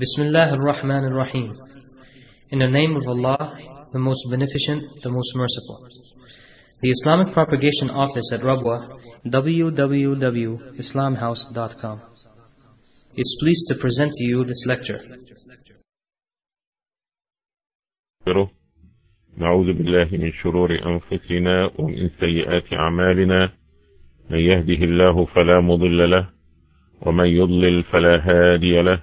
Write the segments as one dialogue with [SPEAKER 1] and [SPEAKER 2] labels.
[SPEAKER 1] Bismillah ar-Rahman ar-Rahim. In the name of Allah, the most beneficent, the most merciful. The Islamic Propagation Office at Rabwa, www.islamhouse.com, is pleased to present to you this lecture.
[SPEAKER 2] نستغفره نعوذ بالله من شرور أنفسنا ومن سيئات أعمالنا من يهده الله فلا مضل له ومن يضلل فلا هادي له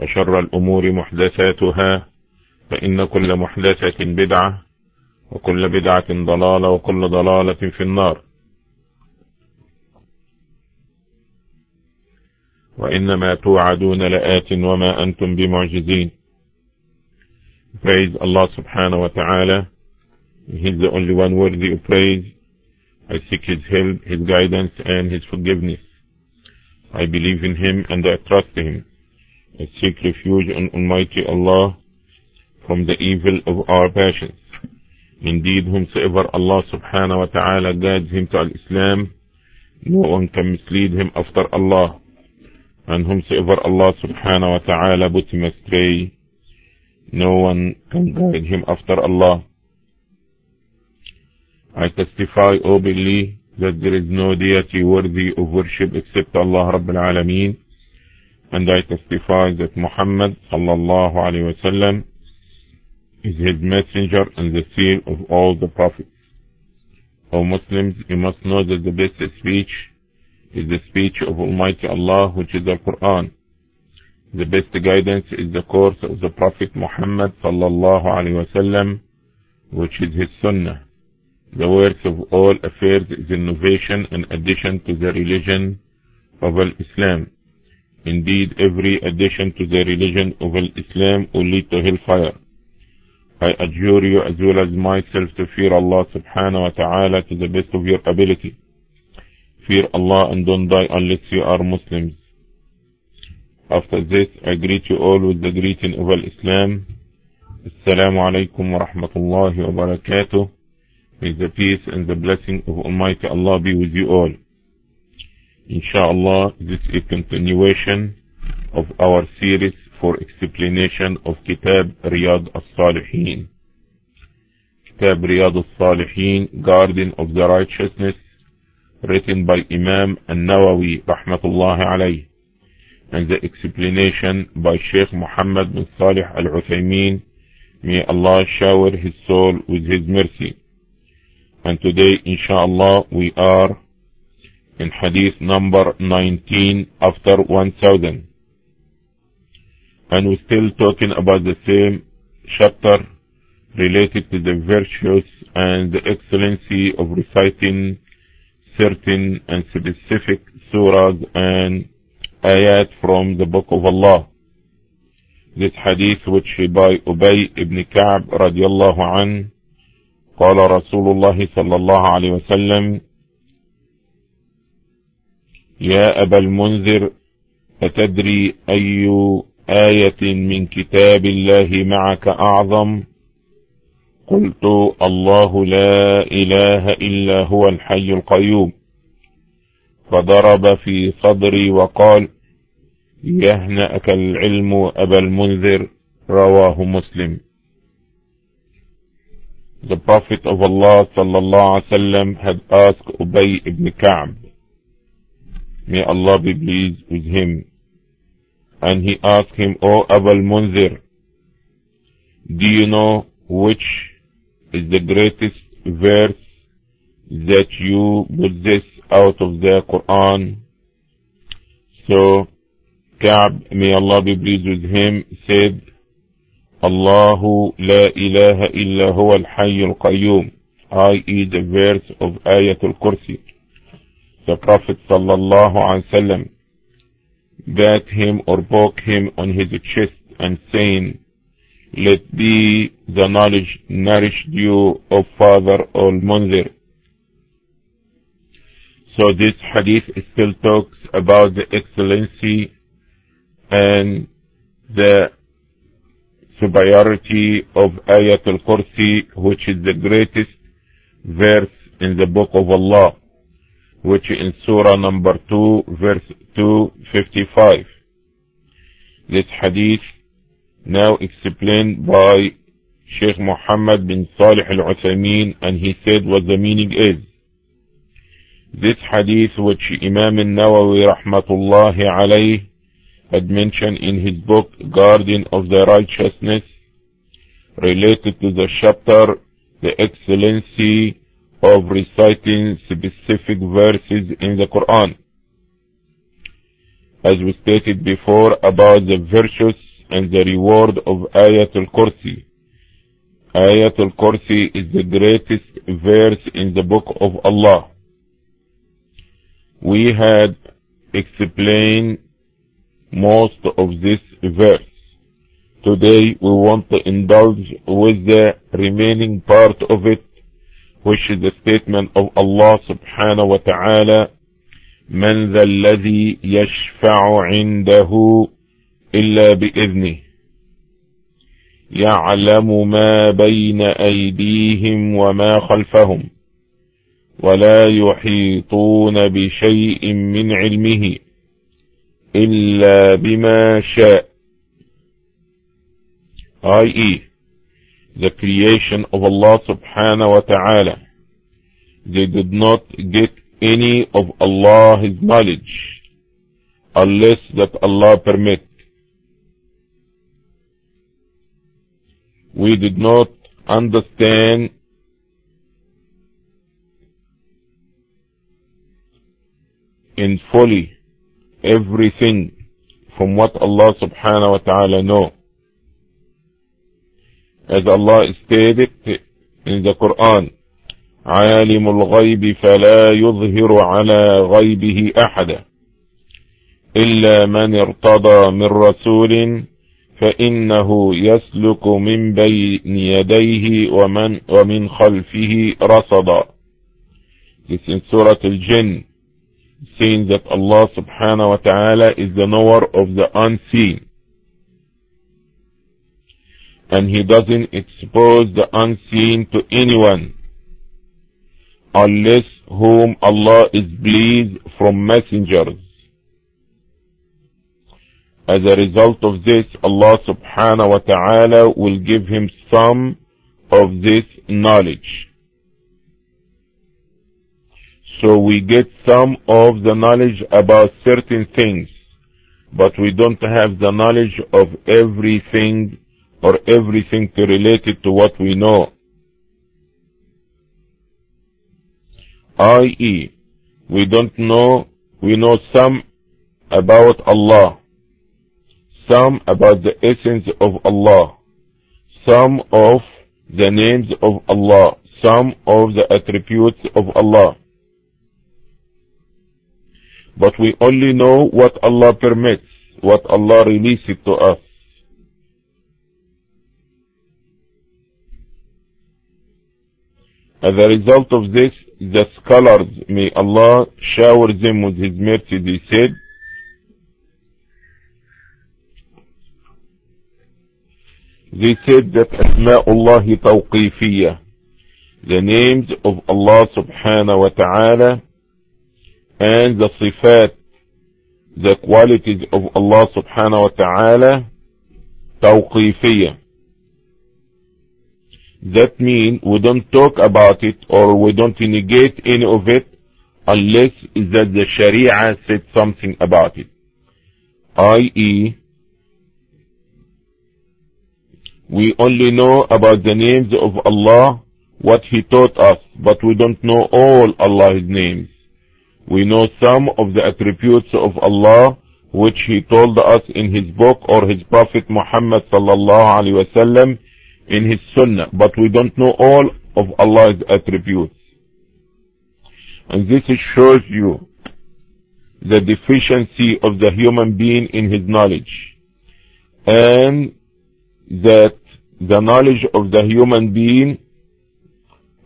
[SPEAKER 2] وشر الأمور محدثاتها فإن كل محدثة بدعة وكل بدعة ضلالة وكل ضلالة في النار وإنما توعدون لآت وما أنتم بمعجزين Praise Allah subhanahu wa ta'ala. He's the only one worthy of praise. I seek His help, His guidance, and His forgiveness. I believe in Him and I trust Him. I seek refuge on Almighty Allah from the evil of our passions. Indeed, whomsoever Allah subhanahu wa ta'ala guides him to Al-Islam, no one can mislead him after Allah. And whomsoever Allah subhanahu wa ta'ala puts him astray, no one can guide him after Allah. I testify openly that there is no deity worthy of worship except Allah Rabbil Alameen, and I testify that Muhammad sallallahu alayhi wasallam is his messenger and the seal of all the prophets. O Muslims, you must know that the best speech is the speech of Almighty Allah, which is the Quran. The best guidance is the course of the Prophet Muhammad sallallahu alaihi wasallam, which is his sunnah. The worst of all affairs is innovation and addition to the religion of Islam. Indeed, every addition to the religion of Islam will lead to hellfire. I adjure you as well as myself to fear Allah subhanahu wa ta'ala to the best of your ability. Fear Allah and don't die unless you are Muslims. After this, I greet you all with the greeting of Islam. Assalamu alaikum wa rahmatullahi wa barakatuh. May the peace and the blessing of Almighty Allah be with you all. Inshallah, this is a continuation of our series for explanation of Kitab Riyad al-Salihin. Kitab Riyad al-Salihin, Garden of the Righteousness, written by Imam An-Nawawi, rahmatullahi alayh, and the explanation by Sheikh Muhammad bin Salih al-Uthaymeen, may Allah shower his soul with his mercy. And today, inshallah, we are in hadith number 19 after 1000 and we're still talking about the same chapter related to the virtues and the excellency of reciting certain and specific surahs and ayat from the book of Allah. This hadith which by Ubay ibn Ka'b radiallahu an قال رسول الله صلى الله عليه وسلم يا أبا المنذر أتدري أي آية من كتاب الله معك أعظم؟ قلت الله لا إله إلا هو الحي القيوم. فضرب في صدري وقال يهنأك العلم أبا المنذر رواه مسلم. The Prophet of Allah sallallahu alaihi wasallam had asked Ubay ibn Ka'b, may Allah be pleased with him, and he asked him, O Abul Munzir, do you know which is the greatest verse that you possess out of the Quran. So Ka'b, may Allah be pleased with him, said, Allahu la ilaha illa huwa al-hayy al-qayyum, i.e. the verse of Ayatul Kursi. The Prophet sallallahu alaihi bat him or poke him on his chest and saying, Let be the knowledge nourished you, O Father al-Munzir. So this hadith still talks about the excellency and the superiority of Ayatul Kursi, which is the greatest verse in the book of Allah, which in Surah number 2, verse 255. This hadith now explained by Sheikh Muhammad bin Salih al-Uthaymeen and he said what the meaning is. This hadith which Imam al-Nawawi rahmatullahi alayh had mentioned in his book Garden of the Righteousness related to the chapter The Excellency of Reciting Specific Verses in the Quran. As we stated before about the virtues and the reward of Ayatul Kursi. Ayatul Kursi is the greatest verse in the book of Allah. We had explained most of this verse. Today we want to indulge with the remaining part of it, which is the statement of Allah subhanahu wa ta'ala, من ذا الذي يشفع عنده إلا بإذنه يعلم ما بين أيديهم وما خلفهم ولا يحيطون بشيء من علمه إلا بما شاء i.e. the creation of Allah subhanahu wa ta'ala they did not get any of Allah's knowledge unless that Allah permit we did not understand in fully everything from what Allah subhanahu wa ta'ala know. Allah stated in the Quran, عالم الغيب فلا يظهر على غيبه أحدا إلا من ارتضى من رسول فإنه يسلك من بين يديه ومن ومن خلفه رصدا. This in Surah Al-Jinn, saying that Allah subhanahu wa ta'ala is the knower of the unseen. And He doesn't expose the unseen to anyone unless whom Allah is pleased from messengers. As a result of this, Allah subhanahu wa ta'ala will give him some of this knowledge. So we get some of the knowledge about certain things, but we don't have the knowledge of everything or everything related to what we know. I.e., we don't know, we know some about Allah, some about the essence of Allah, some of the names of Allah, some of the attributes of Allah. But we only know what Allah permits, what Allah releases to us. As a result of this, the scholars, may Allah shower them with His mercy, they said, they said that Asma'ullah tawqifiyya, the names of Allah subhanahu wa ta'ala, and the sifat, the qualities of Allah subhanahu wa ta'ala, tawqifiyya. That means we don't talk about it or we don't negate any of it unless that the Sharia said something about it. I.e., We only know about the names of Allah, what He taught us, but we don't know all Allah's names. We know some of the attributes of Allah, which He told us in His book or His Prophet Muhammad sallallahu alaihi wasallam in His Sunnah, but we don't know all of Allah's attributes. And this shows you the deficiency of the human being in his knowledge. And that the knowledge of the human being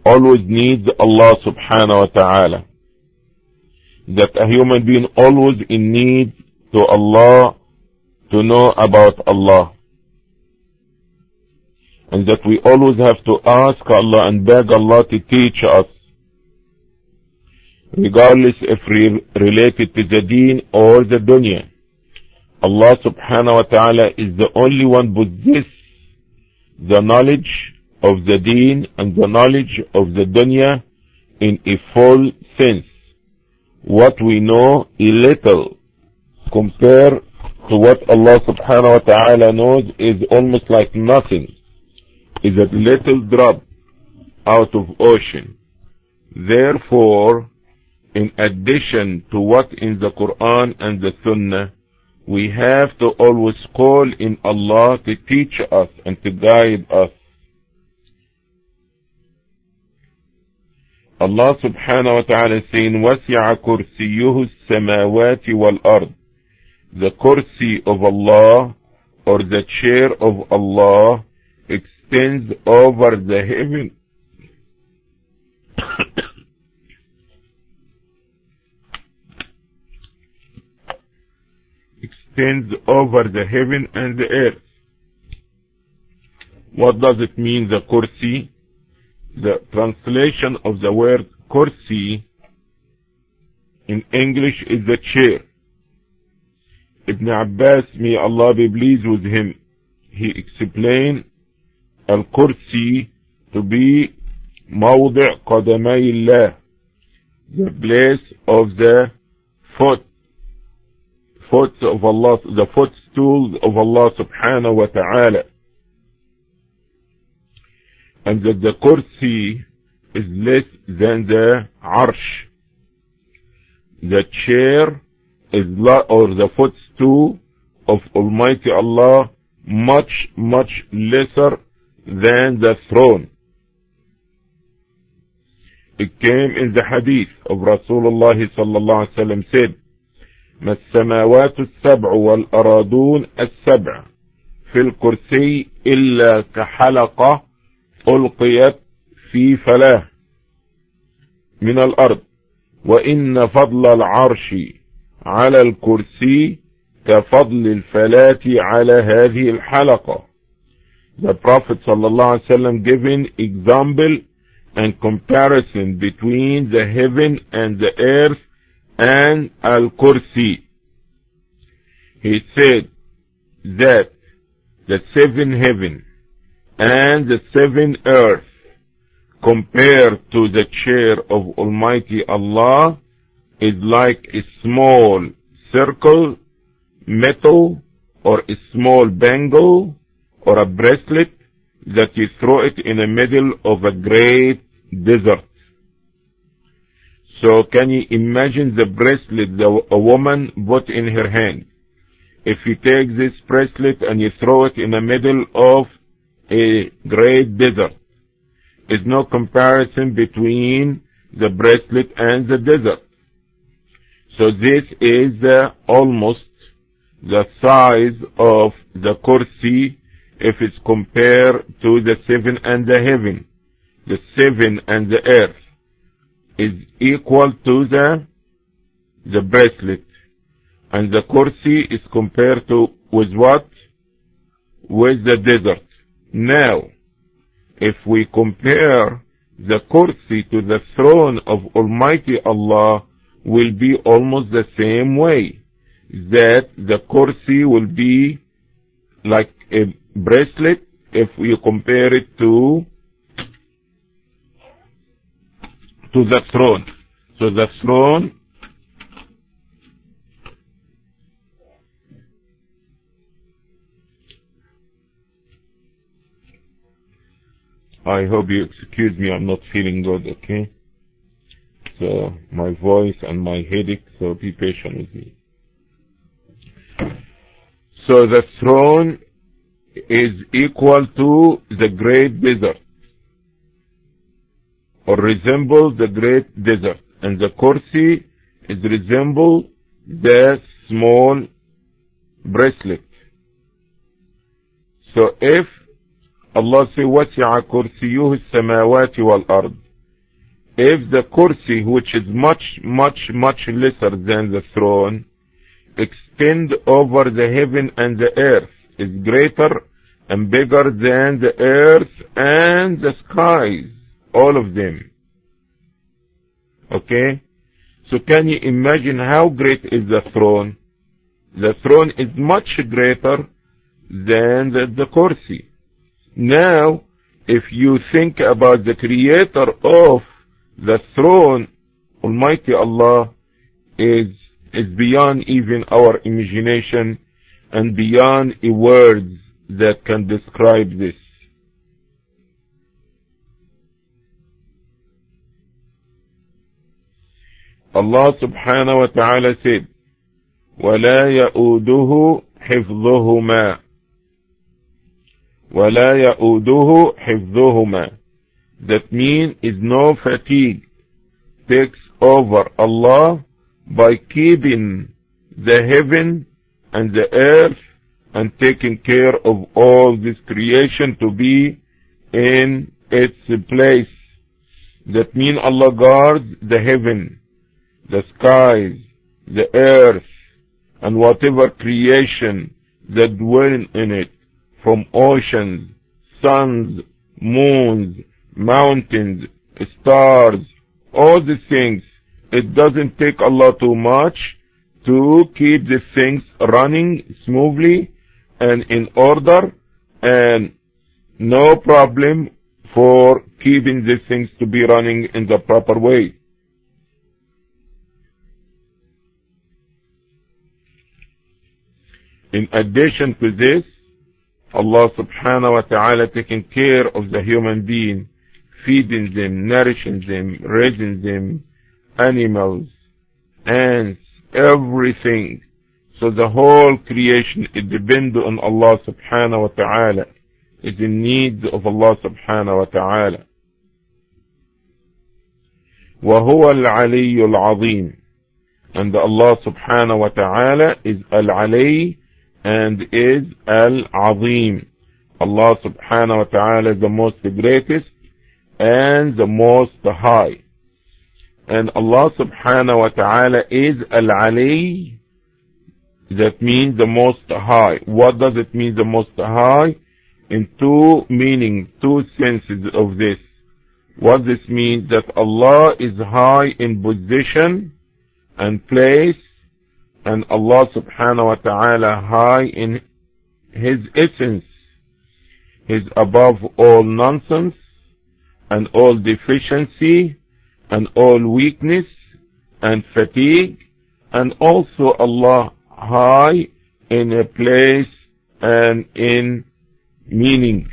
[SPEAKER 2] always needs Allah subhanahu wa ta'ala. That a human being always in need to Allah to know about Allah. And that we always have to ask Allah and beg Allah to teach us regardless if re related to the deen or the dunya. Allah subhanahu wa ta'ala is the only one possess the knowledge of the deen and the knowledge of the dunya in a full sense. What we know a little compared to what Allah subhanahu wa ta'ala knows is almost like nothing Is a little drop out of ocean. Therefore, in addition to what in the Quran and the Sunnah, we have to always call in Allah to teach us and to guide us. Allah subhanahu wa ta'ala is saying, وَسِعَ كُرْسِيُّهُ السَّمَاوَاتِ وَالْأَرْضِ The kursi of Allah or the chair of Allah extends over the heaven extends over the heaven and the earth. What does it mean, the kursi? The translation of the word kursi in English is the chair. Ibn Abbas, may Allah be pleased with him, he explained al-kursi to be موضع قدمي الله, the place of the foot foot of Allah, the footstool of Allah subhanahu wa ta'ala. And that the kursi is less than the arsh. The chair is or the footstool of Almighty Allah much, much lesser than the throne. It came in the hadith of Rasulullah sallallahu alaihi wasallam said, ما السماوات السبع والأراضون السبع في الكرسي إلا كحلقة ألقيت في فلاه من الأرض وإن فضل العرش على الكرسي كفضل الفلاة على هذه الحلقة The Prophet wasallam giving example and comparison between the heaven and the earth and Al-Kursi. He said that the seven heaven and the seven earth compared to the chair of Almighty Allah is like a small circle, metal, or a small bangle, or a bracelet that you throw it in the middle of a great desert. So can you imagine the bracelet that a woman put in her hand? If you take this bracelet and you throw it in the middle of a great desert, is no comparison between the bracelet and the desert. So this is uh, almost the size of the kursi if it's compared to the seven and the heaven, the seven and the earth is equal to the the bracelet. And the kursi is compared to with what? With the desert. Now if we compare the kursi to the throne of almighty allah will be almost the same way. That the kursi will be like a bracelet if we compare it to to the throne. So the throne I hope you excuse me, I'm not feeling good, okay? So, my voice and my headache, so be patient with me. So the throne is equal to the great desert, or resembles the great desert, and the kursi is resemble the small bracelet. So if Allah say وَسِعَ كُرْسِيُّهُ السَّمَاوَاتِ وَالْأَرْضِ If the kursi, which is much, much, much lesser than the throne, extend over the heaven and the earth, is greater and bigger than the earth and the skies, all of them. Okay? So can you imagine how great is the throne? The throne is much greater than the, the kursi. Now, if you think about the creator of the throne, Almighty Allah is, is beyond even our imagination and beyond a words that can describe this. Allah subhanahu wa ta'ala said, ولا يؤوده حفظهما ولا يؤوده حفظهما that means is no fatigue takes over Allah by keeping the heaven and the earth and taking care of all this creation to be in its place. That means Allah guards the heaven, the skies, the earth, and whatever creation that dwell in it, from oceans, suns, moons, mountains, stars, all these things. It doesn't take Allah too much to keep the things running smoothly and in order and no problem for keeping these things to be running in the proper way. In addition to this, Allah subhanahu wa ta'ala taking care of the human being, feeding them, nourishing them, raising them, animals, ants, everything. So the whole creation it depends on Allah subhanahu wa ta'ala. Is in need of Allah subhanahu wa ta'ala. وهو العلي العظيم and Allah subhanahu wa ta'ala is al-ali and is Al-Azim. Allah subhanahu wa ta'ala is the most greatest and the most high. and Allah subhanahu wa ta'ala is Al-Ali. That means the most high. What does it mean the most high? In two meanings, two senses of this. What this means that Allah is high in position and place and Allah subhanahu wa ta'ala high in His essence. He's above all nonsense and all deficiency and all weakness and fatigue and also Allah high in a place and in meaning.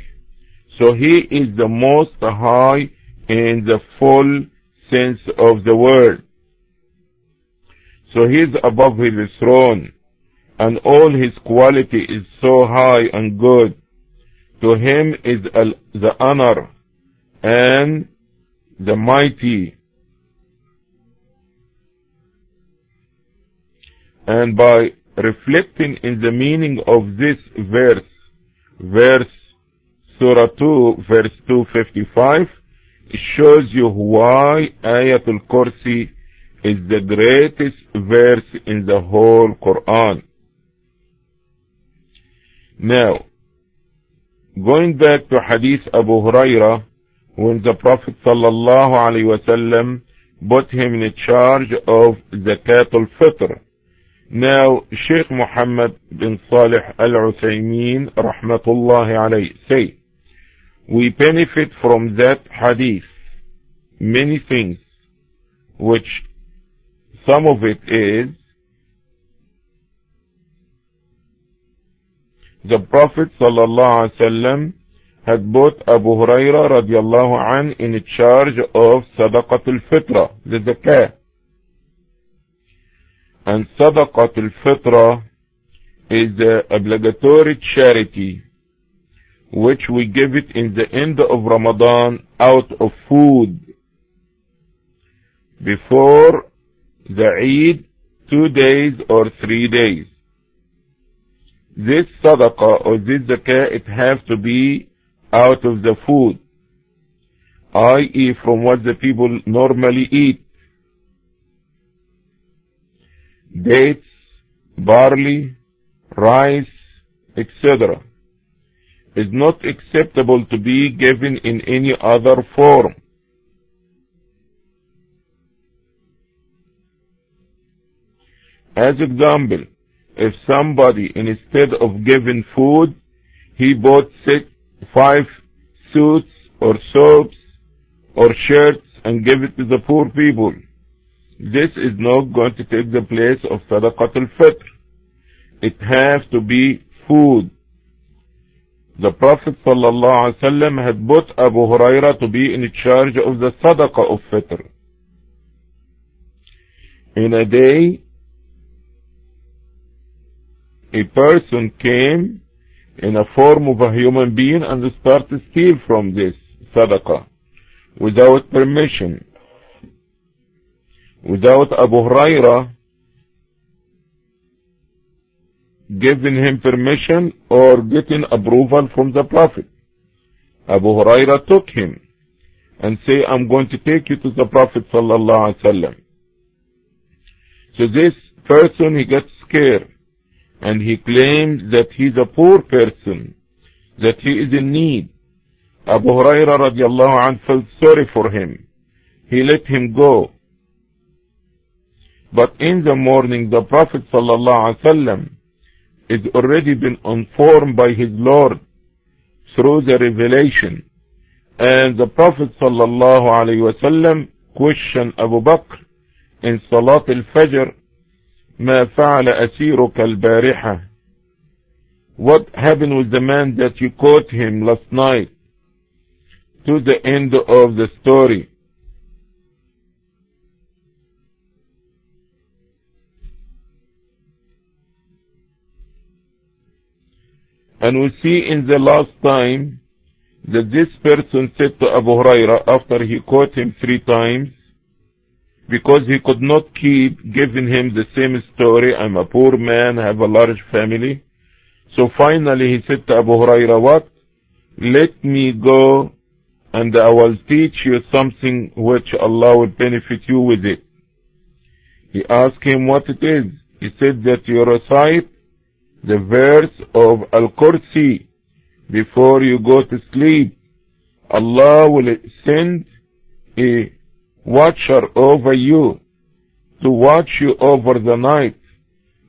[SPEAKER 2] So He is the most high in the full sense of the word. So he is above his throne, and all his quality is so high and good. To him is the honor and the mighty. And by reflecting in the meaning of this verse, verse Surah 2, verse 255, it shows you why Ayatul Kursi is the greatest verse in the whole Quran. Now, going back to Hadith Abu Huraira, when the Prophet sallallahu alaihi wasallam put him in charge of Zakat al-Fitr. Now, Sheikh Muhammad bin Salih al-Uthaymeen, rahmatullahi alayhi, say, we benefit from that hadith many things which some of it is the Prophet sallallahu alaihi wasallam had put Abu Huraira radiallahu an in charge of Sadaqat al-Fitra, the zakah. And Sadaqat al-Fitra is the obligatory charity which we give it in the end of Ramadan out of food before the Eid two days or three days. This sadaqah or this zakah, it has to be out of the food, i.e. from what the people normally eat. Dates, barley, rice, etc. is not acceptable to be given in any other form. As example, if somebody instead of giving food, he bought six, five suits or soaps or shirts and gave it to the poor people. This is not going to take the place of Sadaqat al-Fitr. It has to be food. The Prophet ﷺ had put Abu Huraira to be in charge of the Sadaqah of Fitr. In a day, a person came in a form of a human being and started to steal from this sadaqah without permission. Without Abu Huraira giving him permission or getting approval from the Prophet. Abu Huraira took him and say, I'm going to take you to the Prophet sallallahu alaihi wasallam. So this person, he gets scared and he claims that he's a poor person, that he is in need. Abu Huraira radiallahu anh felt sorry for him. He let him go. But in the morning, the Prophet sallallahu alaihi wasallam is already been informed by his Lord through the revelation. And the Prophet sallallahu alaihi wasallam questioned Abu Bakr in Salat al-Fajr ما فعل أسيرك البارحة What happened with the man that you caught him last night? To the end of the story. And we see in the last time that this person said to Abu Huraira after he caught him three times, because he could not keep giving him the same story, I'm a poor man, I have a large family. So finally he said to Abu Huraira, what? Let me go and I will teach you something which Allah will benefit you with it. He asked him what it is. He said that you recite the verse of Al-Kursi before you go to sleep. Allah will send a watcher over you to watch you over the night.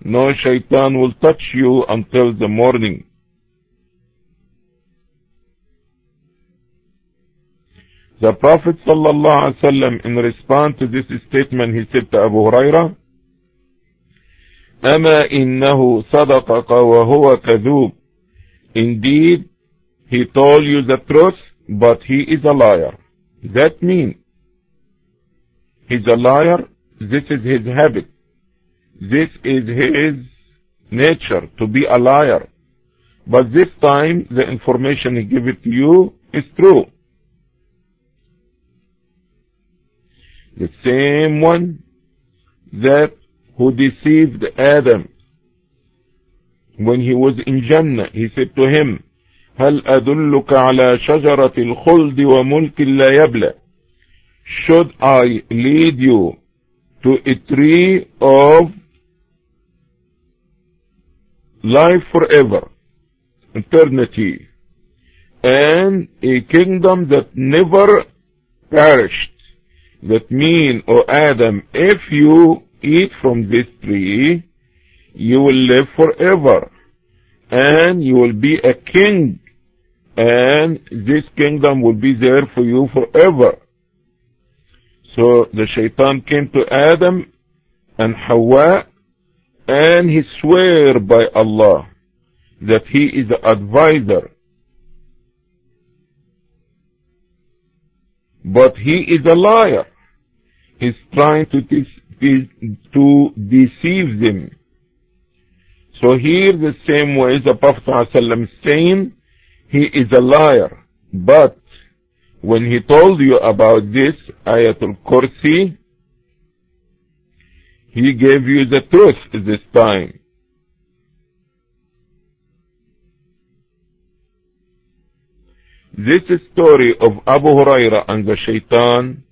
[SPEAKER 2] No shaitan will touch you until the morning. The Prophet ﷺ in response to this statement he said to Abu Huraira, أما إنه صدقك وهو كذوب. Indeed, he told you the truth, but he is a liar. That means He's a liar. This is his habit. This is his nature to be a liar. But this time the information he gave it to you is true. The same one that who deceived Adam when he was in Jannah, he said to him, هل أدلك على شجرة الخلد وملك لا يبلى should I lead you to a tree of life forever, eternity, and a kingdom that never perished. That mean, O Adam, if you eat from this tree, you will live forever, and you will be a king, and this kingdom will be there for you forever. So the shaitan came to Adam and Hawa and he swear by Allah that he is the advisor but he is a liar. He's trying to, to deceive them. So here the same way the Prophet ﷺ saying, he is a liar. But when he told you about this Ayatul Kursi, he gave you the truth this time. This story of Abu Huraira and the shaitan,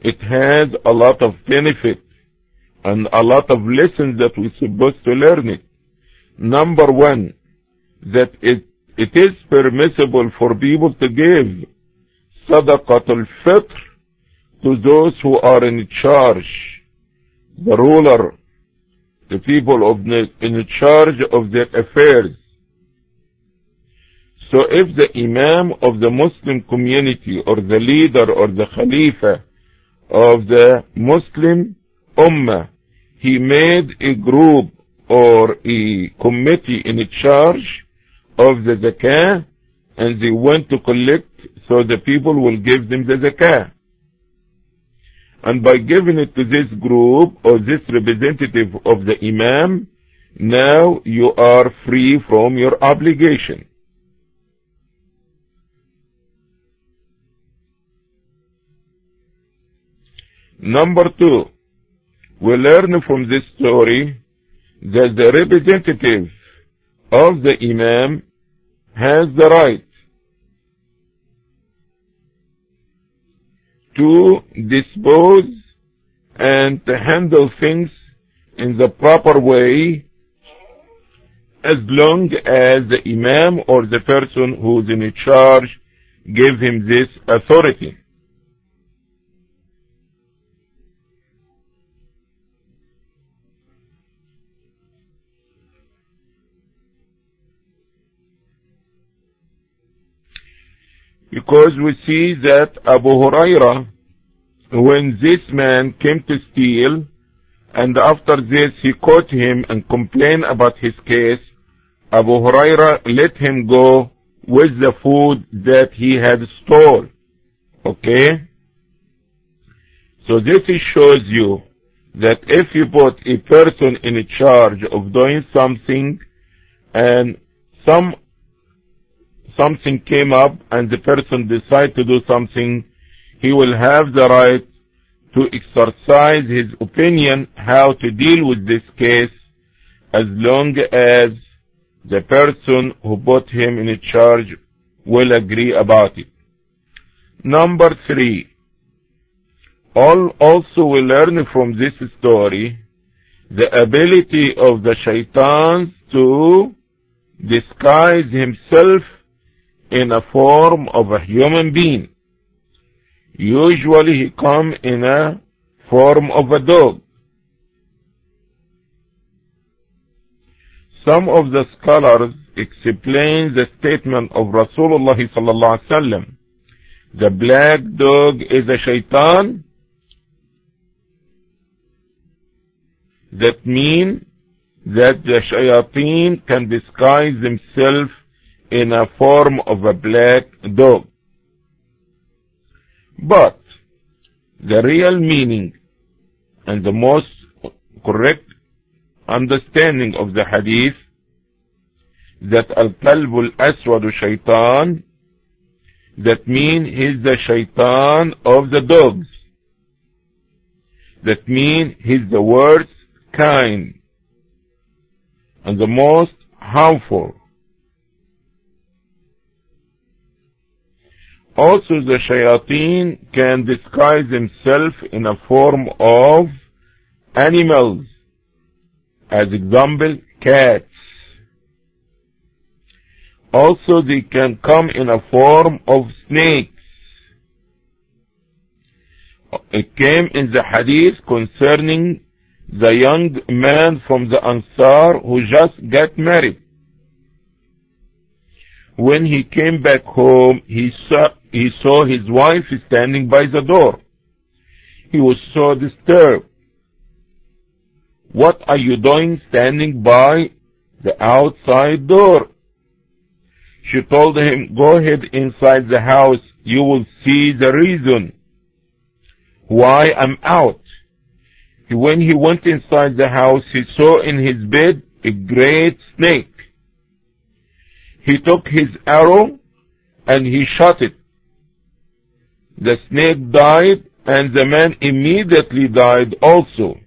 [SPEAKER 2] it has a lot of benefit and a lot of lessons that we're supposed to learn it. Number one, that it, it is permissible for people to give sadaqat sadaqatul fitr to those who are in charge, the ruler, the people of the, in charge of their affairs. So if the Imam of the Muslim community or the leader or the Khalifa of the Muslim Ummah, he made a group or a committee in charge of the zakah and they went to collect so the people will give them the zakah. And by giving it to this group or this representative of the imam, now you are free from your obligation. Number two, we learn from this story that the representative of the imam has the right to dispose and to handle things in the proper way as long as the imam or the person who's in charge give him this authority. Because we see that Abu Huraira, when this man came to steal, and after this he caught him and complained about his case, Abu Huraira let him go with the food that he had stole. Okay? So this shows you that if you put a person in charge of doing something and some something came up and the person decide to do something, he will have the right to exercise his opinion how to deal with this case as long as the person who put him in charge will agree about it. Number three, all also we learn from this story the ability of the shaitan to disguise himself in a form of a human being. Usually he come in a form of a dog. Some of the scholars explain the statement of Rasulullah sallallahu alaihi wasallam. The black dog is a shaitan. That means that the shayateen can disguise themselves in a form of a black dog. But the real meaning and the most correct understanding of the hadith that al-kalb al-aswad shaitan that mean he's the shaitan of the dogs that mean he's the worst kind and the most harmful Also the shayateen can disguise himself in a form of animals. As example, cats. Also they can come in a form of snakes. It came in the hadith concerning the young man from the Ansar who just got married. When he came back home, he saw, he saw his wife standing by the door. He was so disturbed. What are you doing standing by the outside door? She told him, go ahead inside the house, you will see the reason. why I'm out. When he went inside the house, he saw in his bed a great snake. He took his arrow and he shot it. The snake died and the man immediately died also.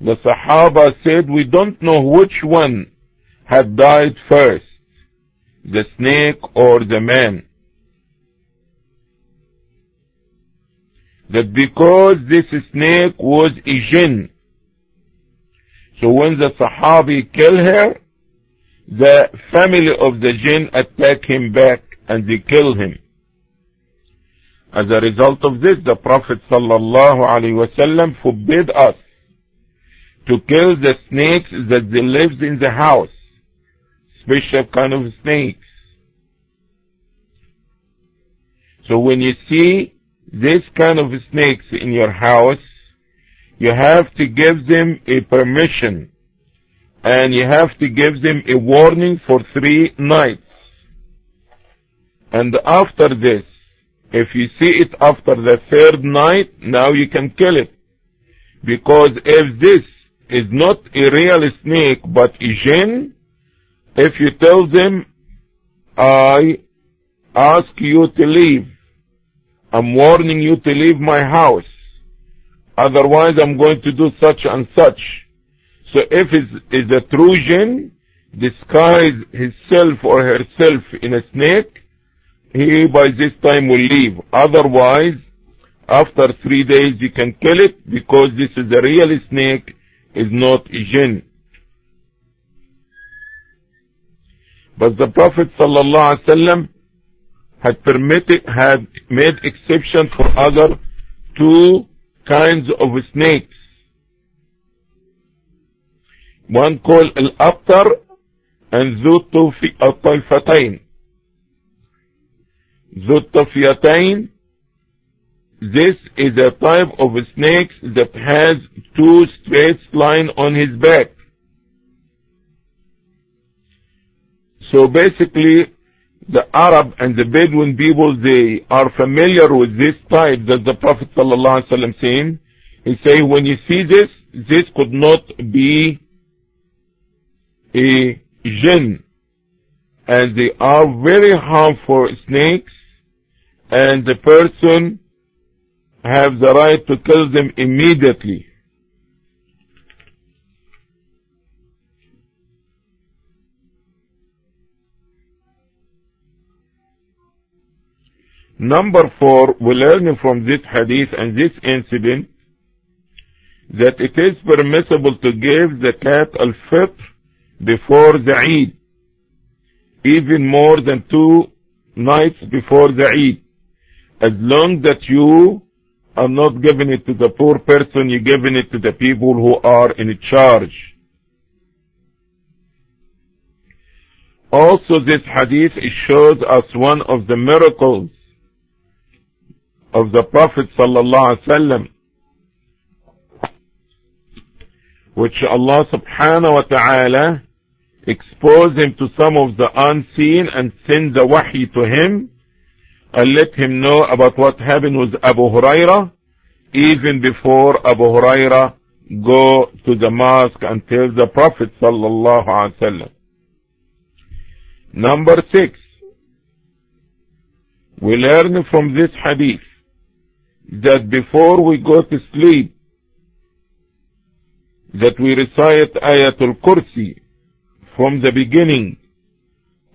[SPEAKER 2] The Sahaba said, we don't know which one had died first, the snake or the man. That because this snake was a jinn, so when the Sahabi killed her, the family of the jinn attack him back and they kill him. As a result of this, the Prophet wasallam forbid us to kill the snakes that they lives in the house, special kind of snakes. So when you see this kind of snakes in your house, you have to give them a permission and you have to give them a warning for three nights. And after this, if you see it after the third night, now you can kill it. Because if this is not a real snake but a jinn, if you tell them, I ask you to leave, I'm warning you to leave my house, otherwise I'm going to do such and such. So if it is a Trojan disguise himself or herself in a snake, he by this time will leave. Otherwise, after three days you can kill it because this is a real snake, is not a jinn. But the Prophet ﷺ had permitted, had made exception for other two kinds of snakes One called al-abtar and ذو ذو الطفيتين this is a type of snake that has two straight lines on his back. So basically, the Arab and the Bedouin people, they are familiar with this type that the Prophet ﷺ saying. He say, when you see this, this could not be a jinn. And they are very harmful snakes. And the person have the right to kill them immediately. Number four, we learn from this hadith and this incident that it is permissible to give the zakat al-fitr before the Eid, even more than two nights before the Eid, as long that you are not giving it to the poor person, you're giving it to the people who are in charge. Also this hadith shows us one of the miracles of the Prophet sallallahu alaihi wasallam which Allah subhanahu wa ta'ala exposed him to some of the unseen and send the wahi to him and let him know about what happened with Abu Huraira even before Abu Huraira go to the mosque and tell the Prophet sallallahu alaihi wasallam. Number six, we learn from this hadith that before we go to sleep, that we recite Ayatul Kursi from the beginning.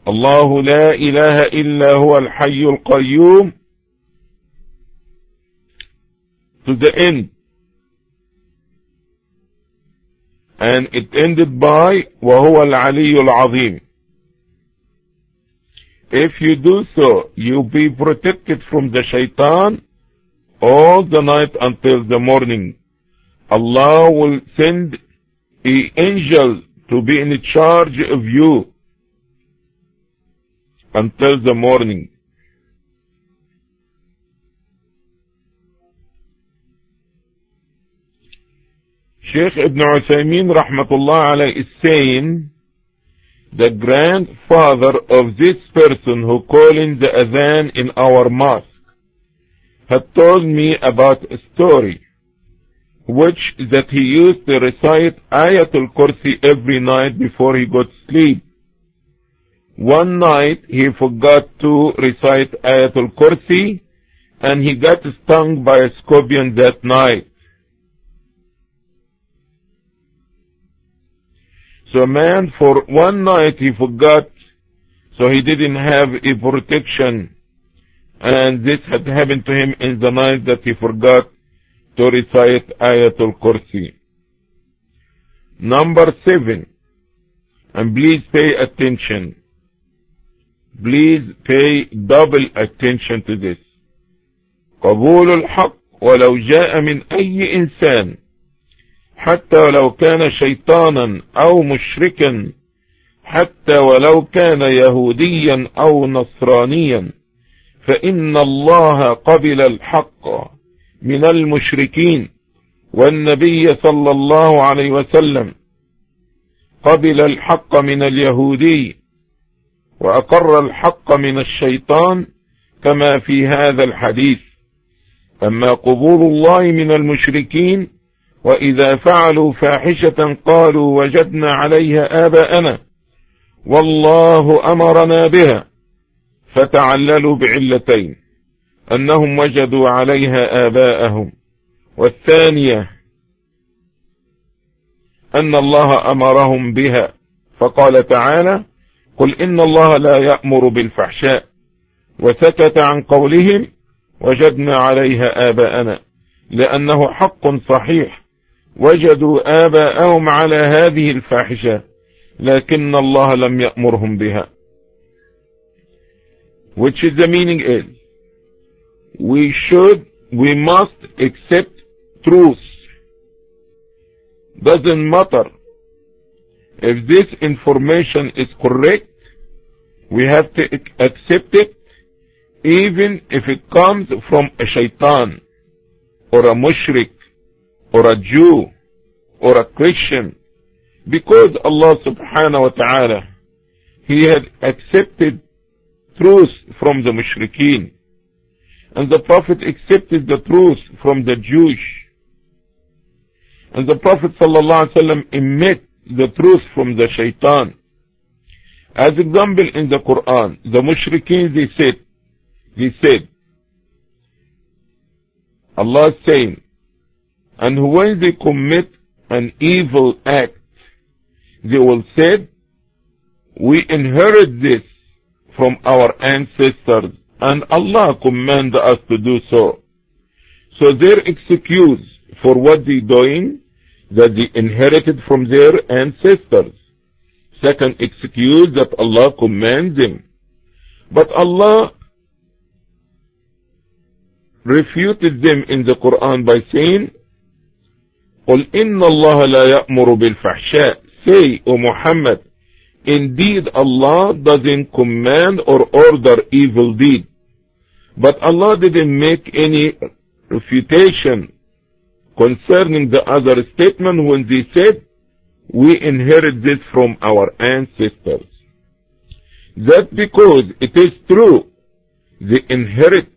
[SPEAKER 2] الله لا إله إلا هو الحي القيوم to the end. And it ended by وهو العلي العظيم. If you do so, you'll be protected from the shaitan all the night until the morning. Allah will send an angel to be in charge of you until the morning. Sheikh Ibn Uthaymeen rahmatullah is saying, the grandfather of this person who calling the adhan in our mosque had told me about a story which that he used to recite Ayatul Kursi every night before he got sleep. One night he forgot to recite Ayatul Kursi and he got stung by a scorpion that night. So man, for one night he forgot, so he didn't have a protection. And this had happened to him in the night that he forgot to recite Ayatul Kursi. Number seven, and please pay attention. Please pay double attention to this. قبول الحق ولو جاء من أي إنسان حتى ولو كان شيطانا أو مشركا حتى ولو كان يهوديا أو نصرانيا فإن الله قبل الحق من المشركين والنبي صلى الله عليه وسلم. قبل الحق من اليهودي وأقر الحق من الشيطان كما في هذا الحديث. أما قبول الله من المشركين وإذا فعلوا فاحشة قالوا وجدنا عليها آباءنا والله أمرنا بها. فتعللوا بعلتين أنهم وجدوا عليها آباءهم. والثانية أن الله أمرهم بها. فقال تعالى قل إن الله لا يأمر بالفحشاء. وسكت عن قولهم وجدنا عليها آباءنا. لأنه حق صحيح. وجدوا آباءهم على هذه الفاحشة لكن الله لم يأمرهم بها. Which is the meaning is we should we must accept truth. Doesn't matter if this information is correct we have to accept it even if it comes from a shaitan or a mushrik or a Jew or a Christian. Because Allah subhanahu wa ta'ala he had accepted truth from the mushrikeen and the prophet accepted the truth from the Jewish. And the prophet wasallam emit the truth from the shaitan. As example in the Quran the mushrikeen they said they said, Allah is saying, and when they commit an evil act, they will say, we inherit this from our ancestors, and Allah command us to do so. So their excuse for what they doing, that they inherited from their ancestors. Second excuse that Allah commands them. But Allah refuted them in the Quran by saying, قل إن الله لا يأمر بالفحشاء Say, O Muhammad, indeed Allah doesn't command or order evil deed. But Allah didn't make any refutation concerning the other statement when they said, we inherit this from our ancestors. That because it is true, they inherit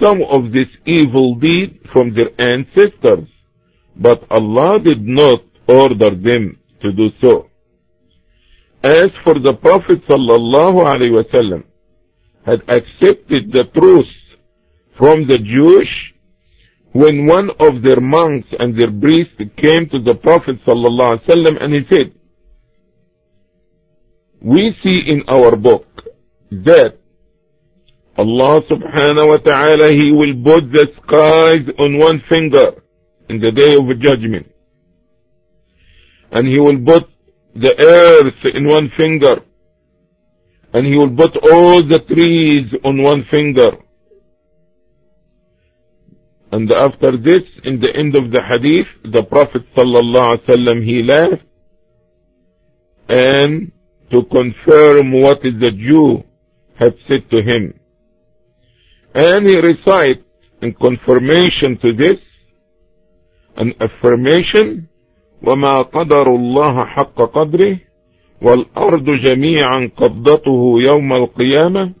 [SPEAKER 2] some of this evil deed from their ancestors, but Allah did not order them to do so. As for the Prophet sallallahu alaihi wasallam had accepted the truth from the Jewish when one of their monks and their priests came to the Prophet wasallam and he said, we see in our book that Allah subhanahu wa ta'ala, He will put the skies on one finger in the day of judgment. And He will put the earth in one finger And He will put all the trees on one finger. And after this, in the end of the hadith, the Prophet sallallahu alaihi wasallam he left, and to confirm what is the Jew had said to him. And he recites in confirmation to this an affirmation وما قدر الله حق قدره والأرض جميعا قبضته يوم القيامة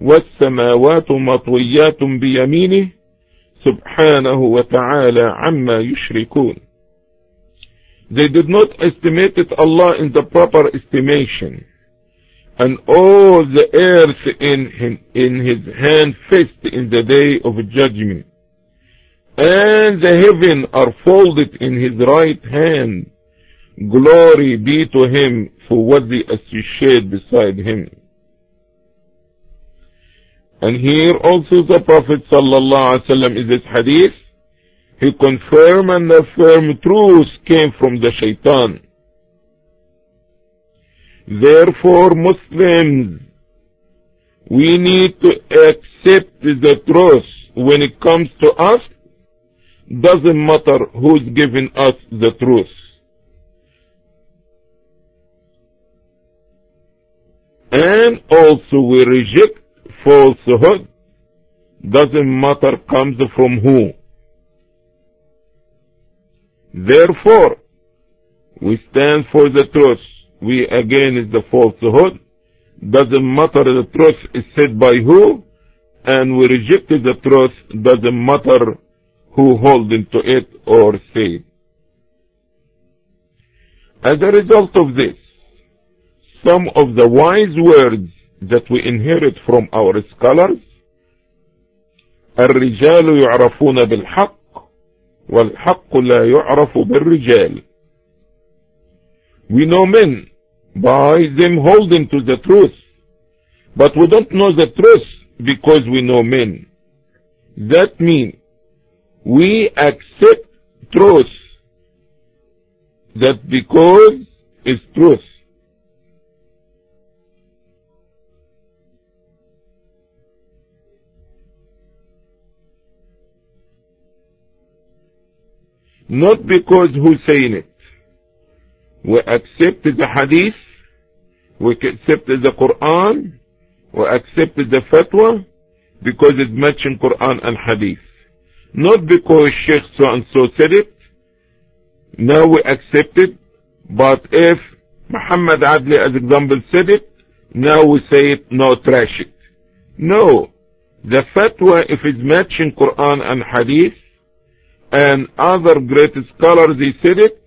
[SPEAKER 2] والسماوات مطويات بيمينه سبحانه وتعالى عما يشركون They did not estimate Allah in the proper estimation and all the earth in, him, in his hand fist in the day of judgment and the heaven are folded in his right hand glory be to him for what they associate beside him and here also the Prophet ﷺ is this hadith. He confirm and affirm truth came from the shaitan. Therefore Muslims, we need to accept the truth when it comes to us. Doesn't matter who's giving us the truth. And also we reject falsehood doesn't matter comes from who. Therefore, we stand for the truth. We again is the falsehood. Doesn't matter the truth is said by who, and we reject the truth. Doesn't matter who hold into it or say. As a result of this, some of the wise words that we inherit from our scholars الرجال يعرفون بالحق والحق لا يعرف بالرجال We know men by them holding to the truth but we don't know the truth because we know men that means we accept truth that because it's truth Not because who's saying it. We accept the hadith, we accept the Quran, we accept the fatwa because it matching Quran and hadith. Not because Sheikh so and so said it, now we accept it, but if Muhammad Adli as example said it, now we say it, no trash it. No. The fatwa, if it's matching Quran and hadith, and other great scholars they said it.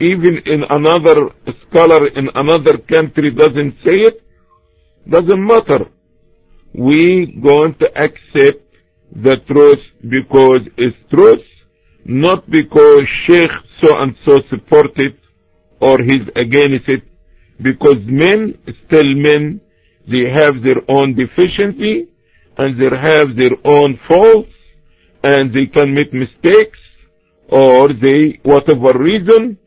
[SPEAKER 2] Even in another scholar in another country doesn't say it. Doesn't matter. We going to accept the truth because it's truth not because sheikh so and so support it or he's against it. Because men still men they have their own deficiency and they have their own faults and they can make mistakes or they, whatever reason.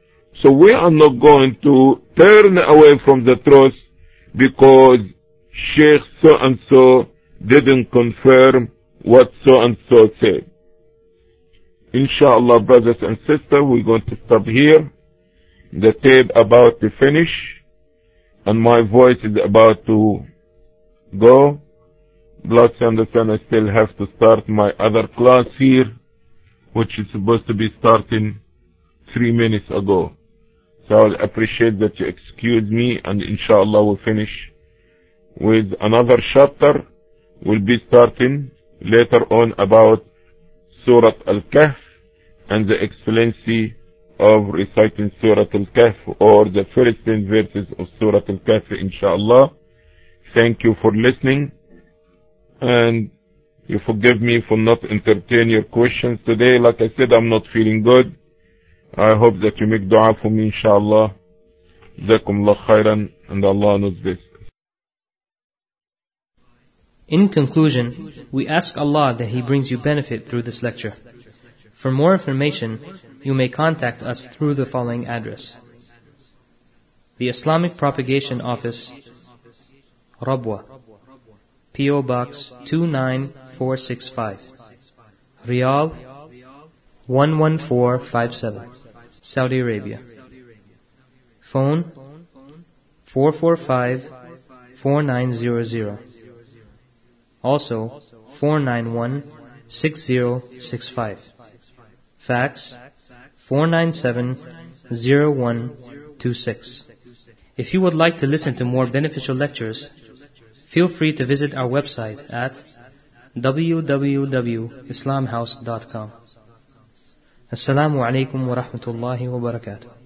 [SPEAKER 2] So we are not going to turn away from the truth because Sheikh so and so didn't confirm what so and so said. Inshallah, brothers and sisters, we're going to stop here. The tape about to finish and my voice is about to go. Blood understand I still have to start my other class here, which is supposed to be starting three minutes ago. So I'll appreciate that you excuse me and inshallah we'll finish with another chapter. We'll be starting later on about Surah Al-Kahf and the excellency of reciting Surah Al-Kahf or the first 10 verses of Surah Al-Kahf inshallah. Thank you for listening and you forgive me for not entertain your questions today. Like I said, I'm not feeling good. I hope that you make dua for me, inshallah. Jazakum Allah khairan, and Allah knows best.
[SPEAKER 1] In conclusion, we ask Allah that He brings you benefit through this lecture. For more information, you may contact us through the following address. The Islamic Propagation Office, Rabwa, P.O. Box 29465, Riyadh 11457, Saudi Arabia. Phone 445 4900. Also 491 6065. Fax 497 0126. If you would like to listen to more beneficial lectures, feel free to visit our website at www.islamhouse.com Assalamu alaikum wa rahmatullahi wa barakatuh.